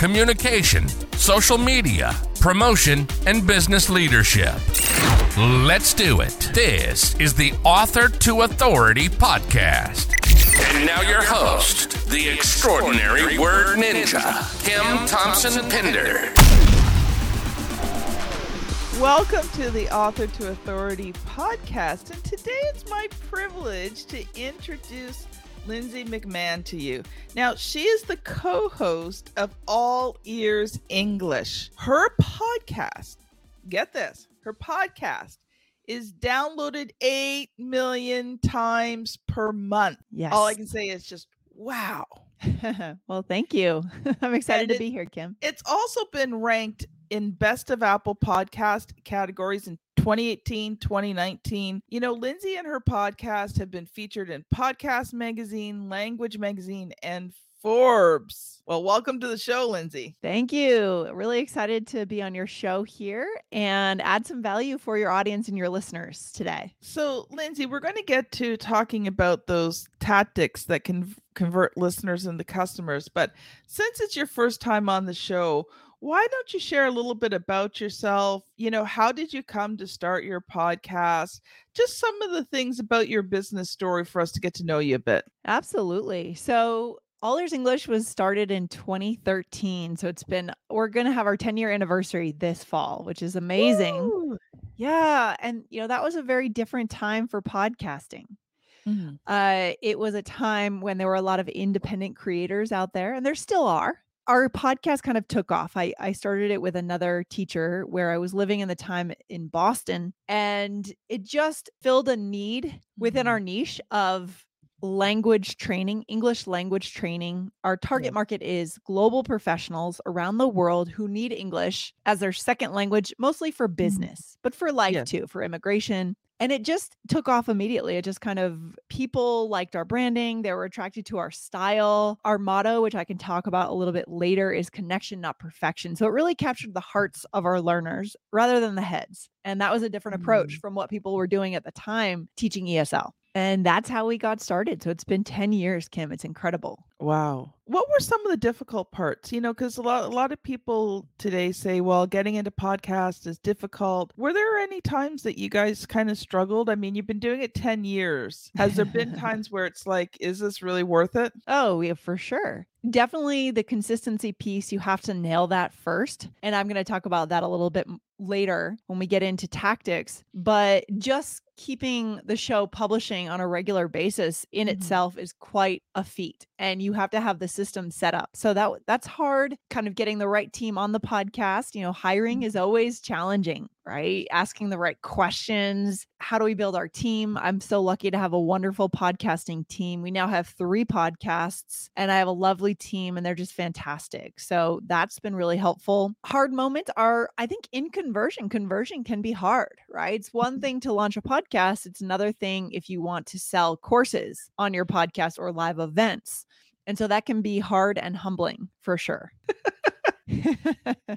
communication, social media, promotion, and business leadership. Let's do it. This is the Author to Authority podcast. And now your host, the extraordinary word ninja, Kim Thompson Pinder. Welcome to the Author to Authority podcast. And today it's my privilege to introduce Lindsay McMahon to you. Now, she is the co host of All Ears English. Her podcast, get this, her podcast is downloaded 8 million times per month. Yes. All I can say is just wow. well, thank you. I'm excited to be here, Kim. It's also been ranked in best of Apple podcast categories in 2018, 2019. You know, Lindsay and her podcast have been featured in Podcast Magazine, Language Magazine, and Forbes. Well, welcome to the show, Lindsay. Thank you. Really excited to be on your show here and add some value for your audience and your listeners today. So, Lindsay, we're going to get to talking about those tactics that can convert listeners into customers. But since it's your first time on the show, why don't you share a little bit about yourself? You know, how did you come to start your podcast? Just some of the things about your business story for us to get to know you a bit. Absolutely. So, All Ears English was started in 2013. So, it's been, we're going to have our 10 year anniversary this fall, which is amazing. Woo! Yeah. And, you know, that was a very different time for podcasting. Mhm. Uh, it was a time when there were a lot of independent creators out there, and there still are. Our podcast kind of took off. I, I started it with another teacher where I was living in the time in Boston, and it just filled a need within our mm-hmm. niche of language training, English language training. Our target market is global professionals around the world who need English as their second language, mostly for mm-hmm. business, but for life Yeah. too, for immigration. And it just took off immediately. It just kind of people liked our branding. They were attracted to our style. Our motto, which I can talk about a little bit later, is connection, not perfection. So it really captured the hearts of our learners rather than the heads. And that was a different approach mm. from what people were doing at the time teaching ESL. And that's how we got started. So it's been 10 years, Kim. It's incredible. Wow. What were some of the difficult parts? You know, because a lot, a lot of people today say, well, getting into podcast is difficult. Were there any times that you guys kind of struggled? I mean, you've been doing it 10 years. Has there been times where it's like, is this really worth it? Oh, yeah, for sure. Definitely the consistency piece. You have to nail that first. And I'm going to talk about that a little bit later when we get into tactics. But just keeping the show publishing on a regular basis in Mhm. itself is quite a feat. And you have to have the system set up. So that that's hard kind of getting the right team on the podcast. You know, hiring mm. is always challenging, right? Asking the right questions. How do we build our team? I'm so lucky to have a wonderful podcasting team. We now have 3 podcasts and I have a lovely team and they're just fantastic. So that's been really helpful. Hard moments are I think in conversion. Conversion can be hard, right? It's one mm-hmm. thing to launch a podcast, it's another thing if you want to sell courses on your podcast or live events. And so that can be hard and humbling for sure.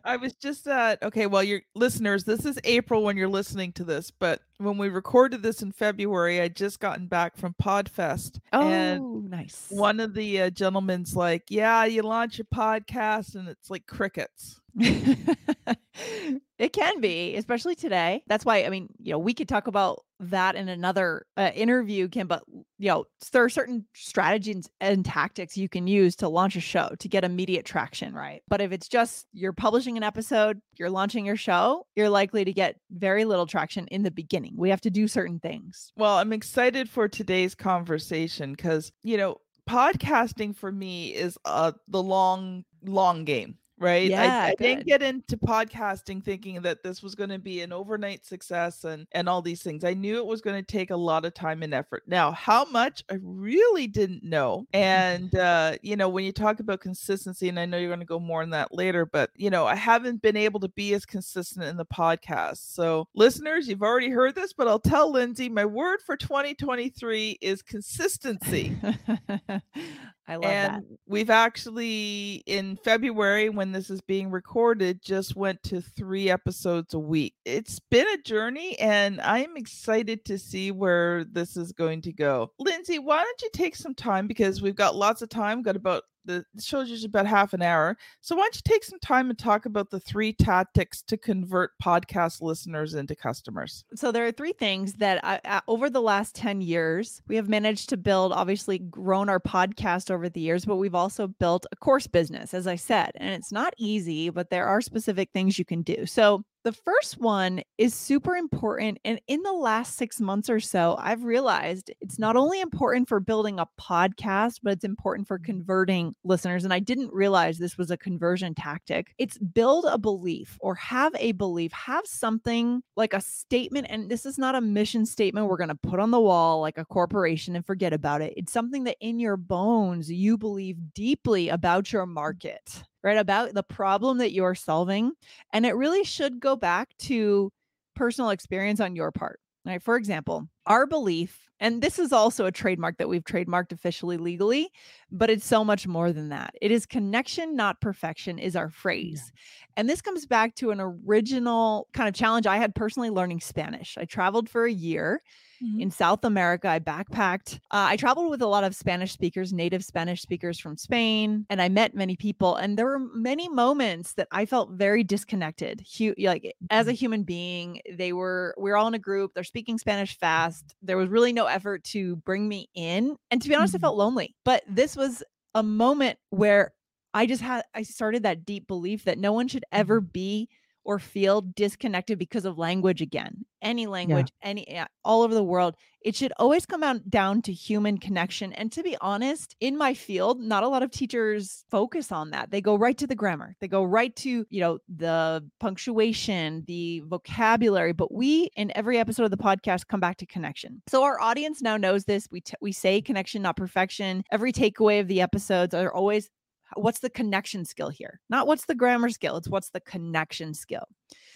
I was just at, okay, well, your listeners, this is April when you're listening to this, but when we recorded this in February, I just gotten back from Podfest. And oh, nice. one of the uh, gentlemen's like, yeah, you launch a podcast and it's like crickets. it can be, especially today. That's why, I mean, you know, we could talk about that in another uh, interview, Kim, but, you know, there are certain strategies and tactics you can use to launch a show to get immediate traction, right? But if it's just you're publishing an episode, you're launching your show, you're likely to get very little traction in the beginning. We have to do certain things. Well, I'm excited for today's conversation because, you know, podcasting for me is uh, the long, long game. Right? Yeah, I, I didn't get into podcasting thinking that this was going to be an overnight success and and all these things. I knew it was going to take a lot of time and effort. Now, how much I really didn't know. And uh, you know, when you talk about consistency, and I know you're going to go more on that later, but you know, I haven't been able to be as consistent in the podcast. So, listeners, you've already heard this, but I'll tell Lindsay my word for 2023 is consistency. I love and that. we've actually in February when this is being recorded just went to 3 episodes a week. It's been a journey and I'm excited to see where this is going to go. Lindsay, why don't you take some time because we've got lots of time, got about the show's usually about half an hour. So why don't you take some time and talk about the three tactics to convert podcast listeners into customers? So there are three things that I, over the last 10 years, we have managed to build, obviously grown our podcast over the years, but we've also built a course business, as I said. And it's not easy, but there are specific things you can do. So the first one is super important. And in the last six months or so, I've realized it's not only important for building a podcast, but it's important for mm-hmm. converting listeners. And I didn't realize this was a conversion tactic. It's build a belief or have a belief, have something like a statement. And this is not a mission statement we're going to put on the wall like a corporation and forget about it. It's something that in your bones you believe deeply about your mm-hmm. market right? About the problem that you're solving. And it really should go back to personal experience on your part. Right. For example, our belief, and this is also a trademark that we've trademarked officially legally, but it's so much more than that. It is connection, not perfection, is our phrase. And this comes back to an original kind of challenge I had personally learning Spanish. I traveled for a year Mm-hmm. in South America. I backpacked. Uh, I traveled with a lot of Spanish speakers, native Spanish speakers from Spain, and I met many people. And there were many moments that I felt very disconnected. Hu- like as a human being, they were we're all in a group. They're speaking Spanish fast. There was really no effort to bring me in. And to be honest, Mhm. I felt lonely. But this was a moment where I just had I started that deep belief that no one should ever be or feel disconnected because of language again. Any language, any eh, all over the world, it should always come out down to human connection. And to be honest, in my field, not a lot of teachers focus on that. They go right to the grammar. They go right to, you know, the punctuation, the vocabulary, but we in every episode of the podcast come back to connection. So our audience now knows this. We t- we say connection not perfection. Every takeaway of the episodes are always what's the connection skill here? Not what's the grammar skill, it's what's the connection skill.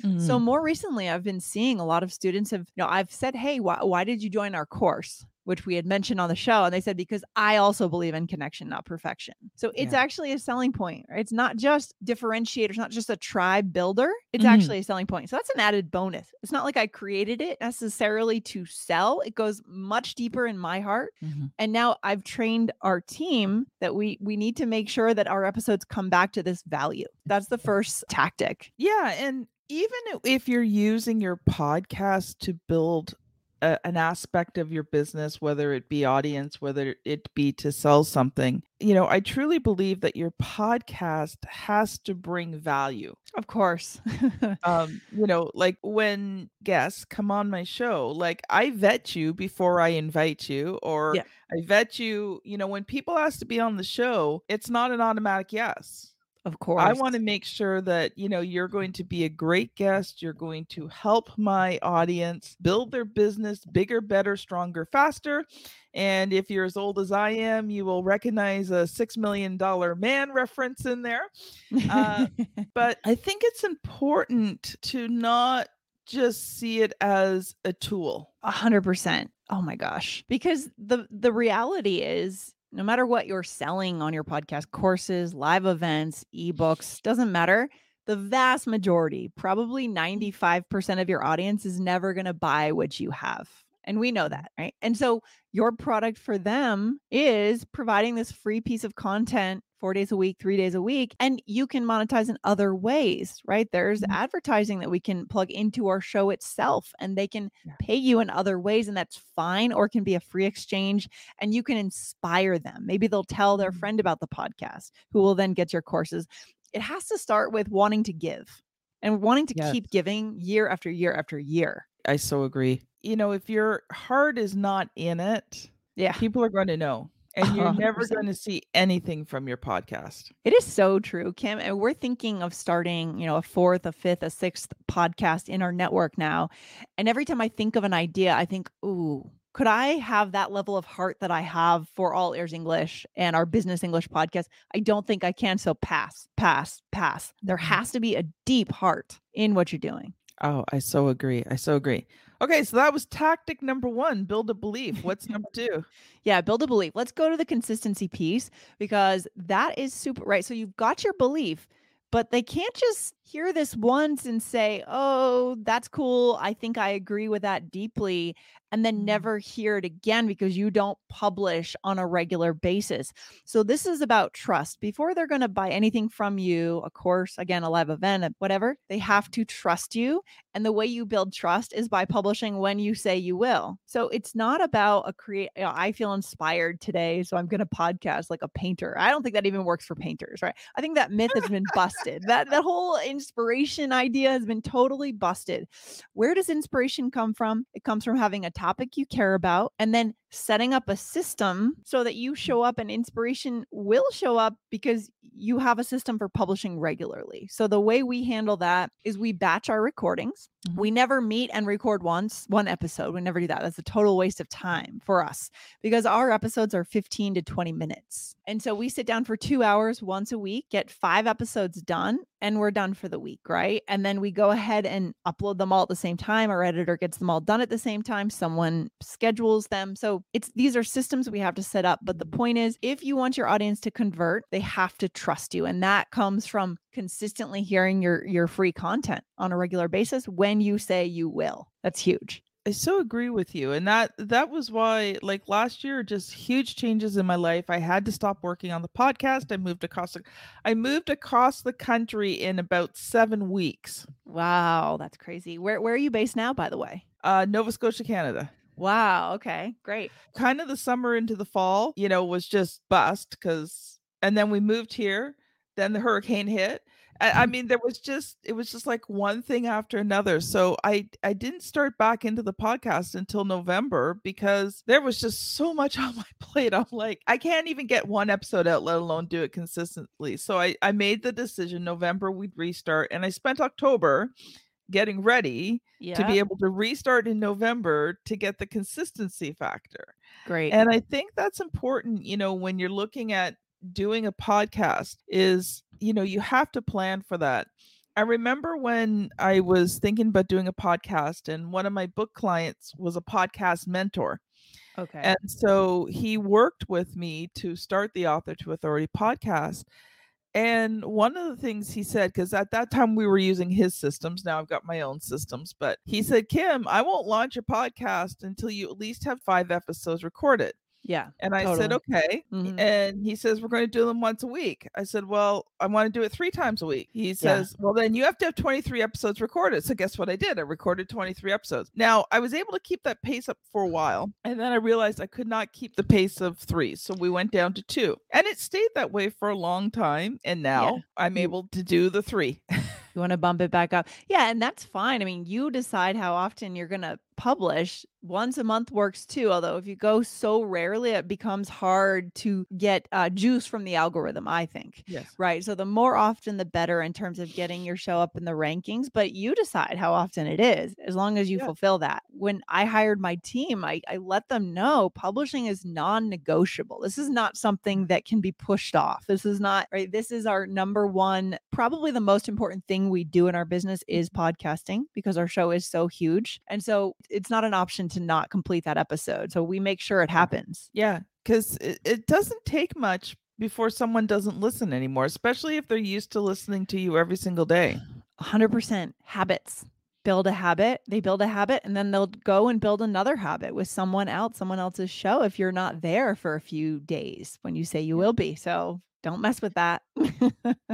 Mm. So more recently, I've been seeing a lot of students have, you know, I've said, hey, why, why did you join our course? Which we had mentioned on the show. And they said, because I also believe in connection, not perfection. So it's Yeah. actually a selling point, right? It's not just differentiators, not just a tribe builder. It's Mhm. actually a selling point. So that's an added bonus. It's not like I created it necessarily to sell. It goes much deeper in my heart Mhm. and now i've trained our team that we we need to make sure that our episodes come back to this value that's the first tactic Yeah, and even if you're using your podcast to build a, an aspect of your business, whether it be audience, whether it be to sell something, you know, I truly believe that your podcast has to bring value. of course Um, you know, like when guests come on my show, like I vet you before I invite you, or Yeah. I vet you, you know, when people ask to be on the show, it's not an automatic yes. Of course I want to make sure that you know you're going to be a great guest. You're going to help my audience build their business bigger, better, stronger, faster. And if you're as old as I am, you will recognize a six million dollar man reference in there. uh, But I think it's important to not just see it as a tool. A hundred percent. Oh my gosh. Because the the reality is no matter what you're selling on your podcast, courses, live events, ebooks, doesn't matter. The vast majority, probably mm. 95% of your audience is never going to buy what you have. And we know that, right? And so your product for them is providing this free piece of content four days a week, three days a week, and you can monetize in other ways, right? There's Mhm. advertising that we can plug into our show itself, and they can Yeah. pay you in other ways, and that's fine, or it can be a free exchange, and you can inspire them. Maybe they'll tell their Mhm. friend about the podcast, who will then get your courses. It has to start with wanting to give and wanting to Yes. keep giving year after year after year. I so agree. You know, if your heart is not in it, Yeah. people are going to know. and you're never 100%. going to see anything from your podcast. It is so true, Kim. And we're thinking of starting, you know, a fourth, a fifth, a sixth podcast in our network now. And every time I think of an idea, I think, ooh, could I have that level of heart that I have for All Ears English and our Business English podcast? I don't think I can. So pass, pass, pass. There Mhm. has to be a deep heart in what you're doing. Oh, I so agree. I so agree. Okay, so that was tactic number one build a belief. What's number two? Yeah, build a belief. Let's go to the consistency piece because that is super right. So you've got your belief, but they can't just hear this once and say, "Oh, that's cool. I think I agree with that deeply." And then Mhm. never hear it again because you don't publish on a regular basis. So, this is about trust. Before they're going to buy anything from you, a course, again, a live event, whatever, they have to trust you. And the way you build trust is by publishing when you say you will. So it's not about a create. You know, I feel inspired today, so I'm going to podcast like a painter. I don't think that even works for painters, right? I think that myth has been busted. That that whole inspiration idea has been totally busted. Where does inspiration come from? It comes from having a topic you care about and then setting up a system so that you show up and inspiration will show up because you have a system for publishing regularly. So the way we handle that is we batch our recordings. Mhm. We never meet and record once, one episode. We never do that. That's a total waste of time for us because our episodes are 15 to 20 minutes. And so we sit down for 2 hours once a week, get 5 episodes done, and we're done for the week, right? And then we go ahead and upload them all at the same time. Our editor gets them all done at the same time. Someone schedules them. So it's these are systems we have to set up. But the point is, if you want your audience to convert, they have to trust you. And that comes from consistently hearing your your free content on a regular basis when you say you will. That's huge. I so agree with you. And that that was why like last year just huge changes in my life. I had to stop working on the podcast. I moved across the I moved across the country in about 7 weeks. Wow, that's crazy. Where where are you based now, by the way? Uh Nova Scotia, Canada. Wow. Okay. Great. Kind of the summer into the fall, you know, was just bust cuz and then we moved here, then the hurricane hit. I, I mm-hmm. mean there was just it was just like one thing after another. So I I didn't start back into the podcast until November because there was just so much on my plate. I'm like I can't even get one episode out let alone do it consistently. So I I made the decision November we'd restart and I spent October getting ready Yeah. to be able to restart in November to get the consistency factor. Great. And I think that's important, you know, when you're looking at doing a podcast is, you know, you have to plan for that. I remember when I was thinking about doing a podcast and one of my book clients was a podcast mentor. okay. And so he worked with me to start the Author to Authority podcast. And one of the things he said, because at that time we were using his systems, now I've got my own systems, but he said, Kim, I won't launch a podcast until you at least have five episodes recorded. Yeah. And I said, Totally. okay. Mhm. And he says, we're going to do them once a week. I said, well, I want to do it three times a week. He says, well, then you have to have 23 episodes recorded. So guess what I did? I recorded 23 episodes. Now, I was able to keep that pace up for a while. And then I realized I could not keep the pace of three. So we went down to two. And it stayed that way for a long time. And now I'm able to do the three. You want to bump it back up. Yeah, and that's fine. I mean, you decide how often you're going to publish. Once a month works too. Although, if you go so rarely, it becomes hard to get uh, juice from the algorithm, I think. yes. Right. So, the more often, the better in terms of getting your show up in the rankings. But you decide how often it is, as long as you Yeah. fulfill that. When I hired my team, I, I let them know publishing is non negotiable. This is not something that can be pushed off. This is not, right? This is our number one, probably the most important thing we do in our business is podcasting because our show is so huge. And so, it's not an option to not complete that episode. So, we make sure it mm. happens. Yeah. Because it, it doesn't take much before someone doesn't listen anymore, especially if they're used to listening to you every single day. 100% habits build a habit they build a habit and then they'll go and build another habit with someone else someone else's show if you're not there for a few days when you say you will be so don't mess with that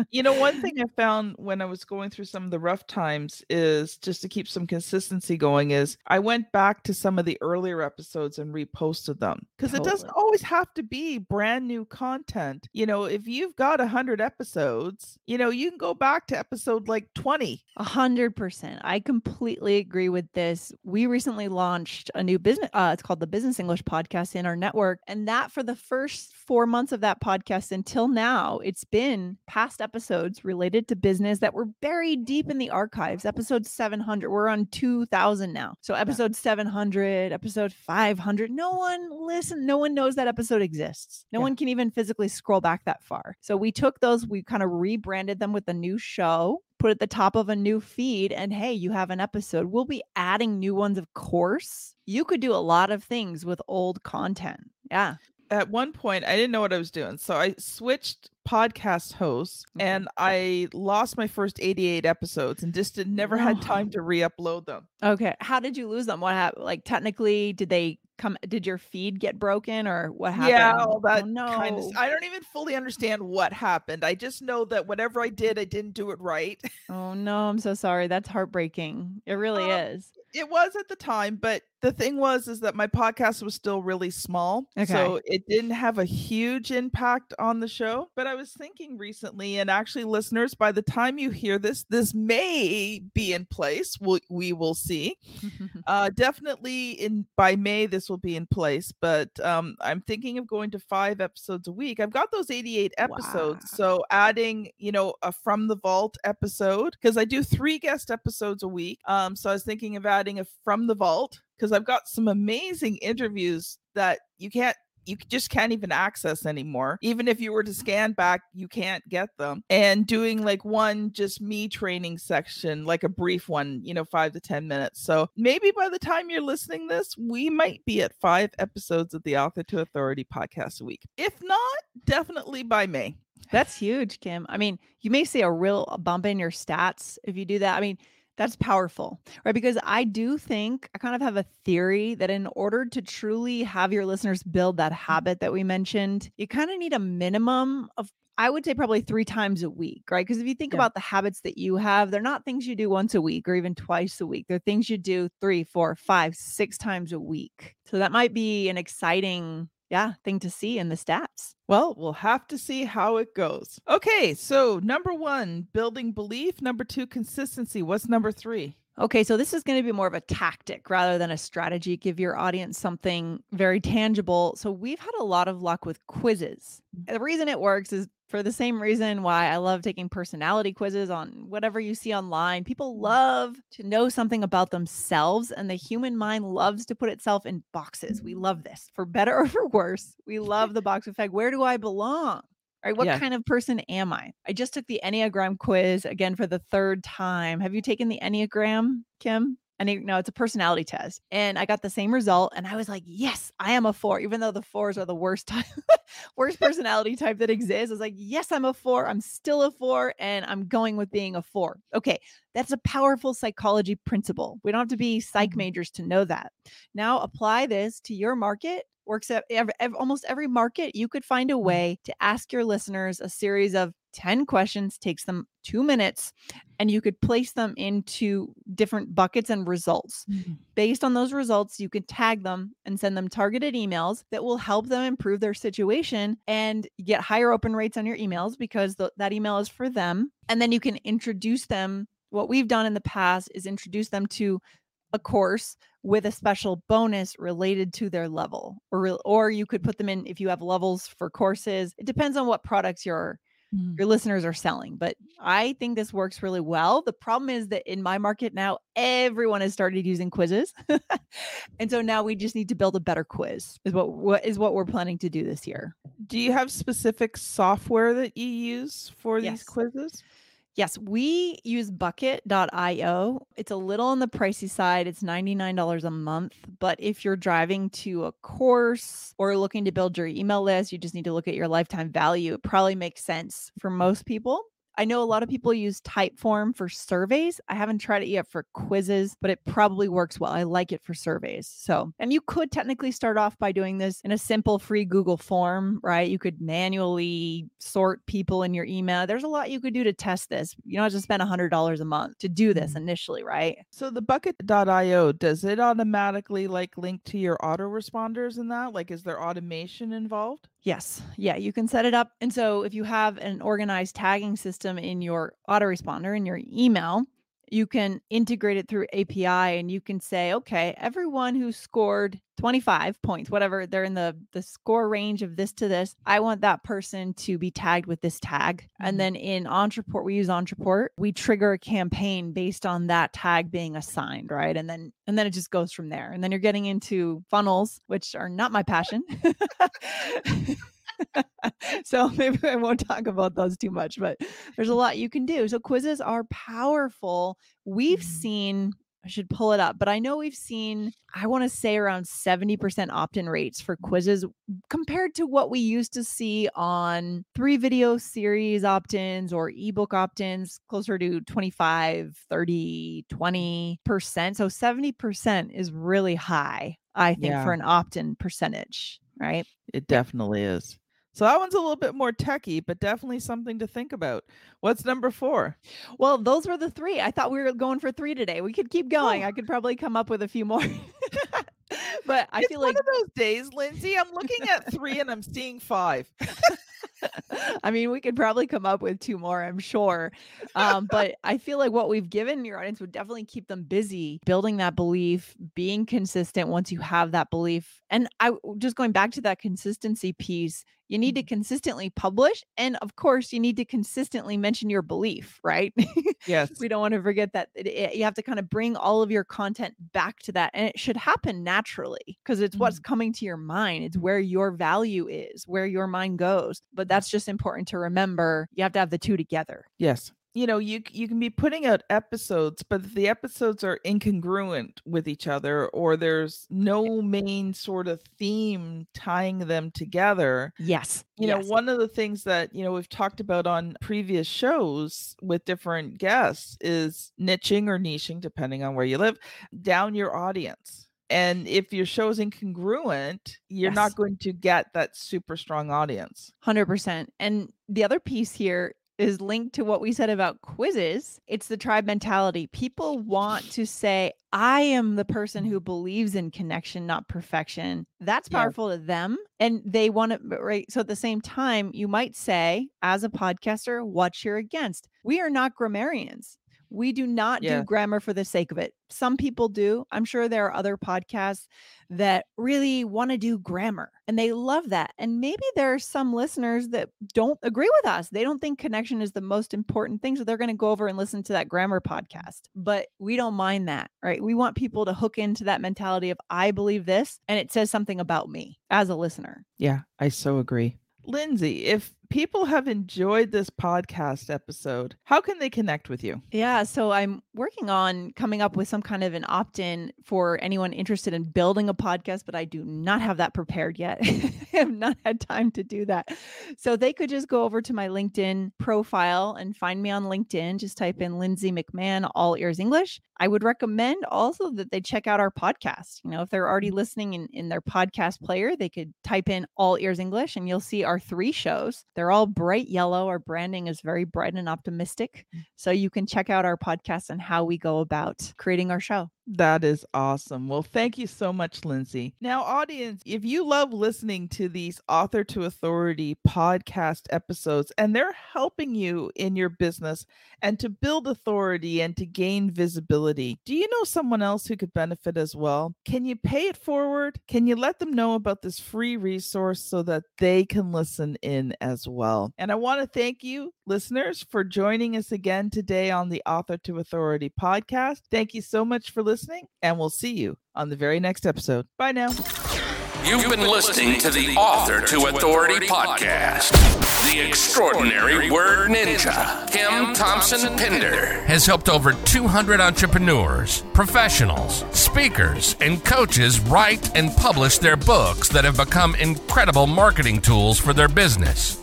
you know, one thing I found when I was going through some of the rough times is just to keep some consistency going is I went back to some of the earlier episodes and reposted them because it doesn't always have to be brand new content. You know, if you've got a hundred episodes, you know, you can go back to episode like 20. A hundred percent. I completely agree with this. We recently launched a new business. Uh, it's called the Business English Podcast in our network, and that for the first four months of that podcast until now, it's been past episodes related to business that were buried deep in the archives. Episode seven hundred. We're on two thousand now. So episode seven hundred, episode five hundred. No one listen. No one knows that episode exists. No Yeah. one can even physically scroll back that far. So we took those. We kind of rebranded them with a new show put at the top of a new feed and hey you have an episode we'll be adding new ones of course you could do a lot of things with old content yeah At one point, I didn't know what I was doing. So I switched podcast hosts Mhm. and I lost my first 88 episodes and just did, never had time to re upload them. okay how did you lose them what happened like technically did they come did your feed get broken or what happened Yeah, all that oh, no kind of. I don't even fully understand what happened. I just know that whatever I did, I didn't do it right. oh no i'm so sorry that's heartbreaking it really Um, is It was at the time, but the thing was is that my podcast was still really small, so it didn't have a huge impact on the show. But I was thinking recently, and actually, listeners, by the time you hear this, this may be in place. We we will see. Uh, definitely in by May this will be in place, but um, I'm thinking of going to five episodes a week. I've got those 88 episodes, Wow. so adding you know a from the vault episode because I do three guest episodes a week. Um, so I was thinking of adding from the vault because I've got some amazing interviews that you can't. You just can't even access anymore. Even if you were to mm. scan back, you can't get them. And doing like one just me training section, like a brief one, you know, five to 10 minutes. So maybe by the time you're listening this, we might be at five episodes of the Author to Authority podcast a week. If not, definitely by May. That's huge, Kim. I mean, you may see a real bump in your stats if you do that. I mean, that's powerful, right? Because I do think I kind of have a theory that in order to truly have your listeners build that mm-hmm. habit that we mentioned, you kind of need a minimum of, I would say, probably three times a week, right? Because if you think Yeah. about the habits that you have, they're not things you do once a week or even twice a week. They're things you do three, four, five, six times a week. So that might be an exciting, yeah, thing to see in the stats. Well, we'll have to see how it goes. Okay, so number one, building belief. Number two, consistency. What's number three? Okay, so this is going to be more of a tactic rather than a strategy. Give your audience something very tangible. So we've had a lot of luck with quizzes. Mm. The reason it works is for the same reason why I love taking personality quizzes on whatever you see online. People mm. love to know something about themselves, and the human mind loves to put itself in boxes. We mm. love this for better or for worse. We love the box effect. Where do I belong? Right? What Yeah. kind of person am I? I just took the Enneagram quiz again for the third time. Have you taken the Enneagram, Kim? Any, no, it's a personality test. And I got the same result. And I was like, yes, I am a four, even though the fours are the worst type, worst personality type that exists. I was like, yes, I'm a four. I'm still a four. And I'm going with being a four. Okay. That's a powerful psychology principle. We don't have to be psych Mhm. majors to know that. Now apply this to your market. Works at every, almost every market. You could find a mm-hmm. way to ask your listeners a series of 10 questions, takes them two minutes, and you could place them into different buckets and results. Mm-hmm. Based on those results, you could tag them and send them targeted emails that will help them improve their situation and get higher open rates on your emails because th- that email is for them. And then you can introduce them. What we've done in the past is introduce them to a course with a special bonus related to their level or or you could put them in if you have levels for courses it depends on what products your mm. your listeners are selling but i think this works really well the problem is that in my market now everyone has started using quizzes and so now we just need to build a better quiz is what what is what we're planning to do this year Do you have specific software that you use for Yes. these quizzes? Yes, we use bucket.io. It's a little on the pricey side. It's $99 a month. But if you're driving to a course or looking to build your email list, you just need to look at your lifetime value. It probably makes sense for most people. I know a lot of people use Typeform for surveys. I haven't tried it yet for quizzes, but it probably works well. I like it for surveys. So, and you could technically start off by doing this in a simple free Google form, right? You could manually sort people in your email. There's a lot you could do to test this. You don't have to spend $100 a month to do this Mhm. initially, right? So the bucket.io, does it automatically like link to your autoresponders in that? Like is there automation involved? Yes. Yeah, you can set it up. And so if you have an organized tagging system in your autoresponder in your email, you can integrate it through API and you can say, okay, everyone who scored 25 points, whatever they're in the the score range of this to this, I want that person to be tagged with this tag. Mhm. And then in Ontraport, we use Ontraport, we trigger a campaign based on that tag being assigned, right? And then and then it just goes from there. And then you're getting into funnels, which are not my passion. so maybe I won't talk about those too much, but there's a lot you can do. So quizzes are powerful. We've Mhm. seen I should pull it up, but I know we've seen I want to say around 70% opt-in rates for quizzes compared to what we used to see on three video series opt-ins or ebook opt-ins closer to 25, 30, 20%. So 70% is really high, I think Yeah. for an opt-in percentage, right? It definitely is. So that one's a little bit more techy, but definitely something to think about. What's number four? Well, those were the three. I thought we were going for three today. We could keep going. Oh. I could probably come up with a few more. but I it's feel one like of those days, Lindsay. I'm looking at three and I'm seeing five. I mean, we could probably come up with two more, I'm sure. Um, but I feel like what we've given your audience would definitely keep them busy building that belief, being consistent once you have that belief. And I just going back to that consistency piece, you need to mm-hmm. consistently publish. And of course, you need to consistently mention your belief, right? Yes. we don't want to forget that it- it- you have to kind of bring all of your content back to that and it should happen naturally because it's what's mm-hmm. coming to your mind it's where your value is where your mind goes but that's just important to remember you have to have the two together Yes. You know, you you can be putting out episodes, but if the episodes are incongruent with each other or there's no main sort of theme tying them together, yes you know, one of the things that, you know, we've talked about on previous shows with different guests is niching or niching, depending on where you live, down your audience. And if your show is incongruent, you're Yes. not going to get that super strong audience. 100% and the other piece here is linked to what we said about quizzes it's the tribe mentality. People want to say i am the person who believes in connection not perfection. That's Yeah. powerful to them and they want to right so at the same time you might say as a podcaster what you're against? We are not grammarians we do not Yeah. do grammar for the sake of it. Some people do. I'm sure there are other podcasts that really want to do grammar and they love that. And maybe there are some listeners that don't agree with us. They don't think connection is the most important thing. So they're going to go over and listen to that grammar podcast. But we don't mind that, right? We want people to hook into that mentality of, I believe this, and it says something about me as a listener. Yeah, I so agree. Lindsay, if people have enjoyed this podcast episode, how can they connect with you? Yeah, so I'm working on coming up with some kind of an opt in for anyone interested in building a podcast, but I do not have that prepared yet. I have not had time to do that. So they could just go over to my LinkedIn profile and find me on LinkedIn. Just type in Lindsay McMahon, All Ears English. I would recommend also that they check out our podcast. You know, if they're already mm. listening in, in their podcast player, they could type in All Ears English and you'll see our three shows. They're all bright yellow. Our branding is very bright and optimistic. Mm. So you can check out our podcast and how we go about creating our show. That is awesome. Well, thank you so much, Lindsay. Now, audience, if you love listening to these author to authority podcast episodes and they're helping you in your business and to build authority and to gain visibility, do you know someone else who could benefit as well? Can you pay it forward? Can you let them know about this free resource so that they can listen in as well? And I want to thank you, listeners, for joining us again today on the Author to Authority podcast. Thank you so much for listening, and we'll see you on the very next episode. Bye now. You've been listening to the Author to Authority podcast. The extraordinary word ninja, Kim Thompson Pinder, has helped over 200 entrepreneurs, professionals, speakers, and coaches write and publish their books that have become incredible marketing tools for their business.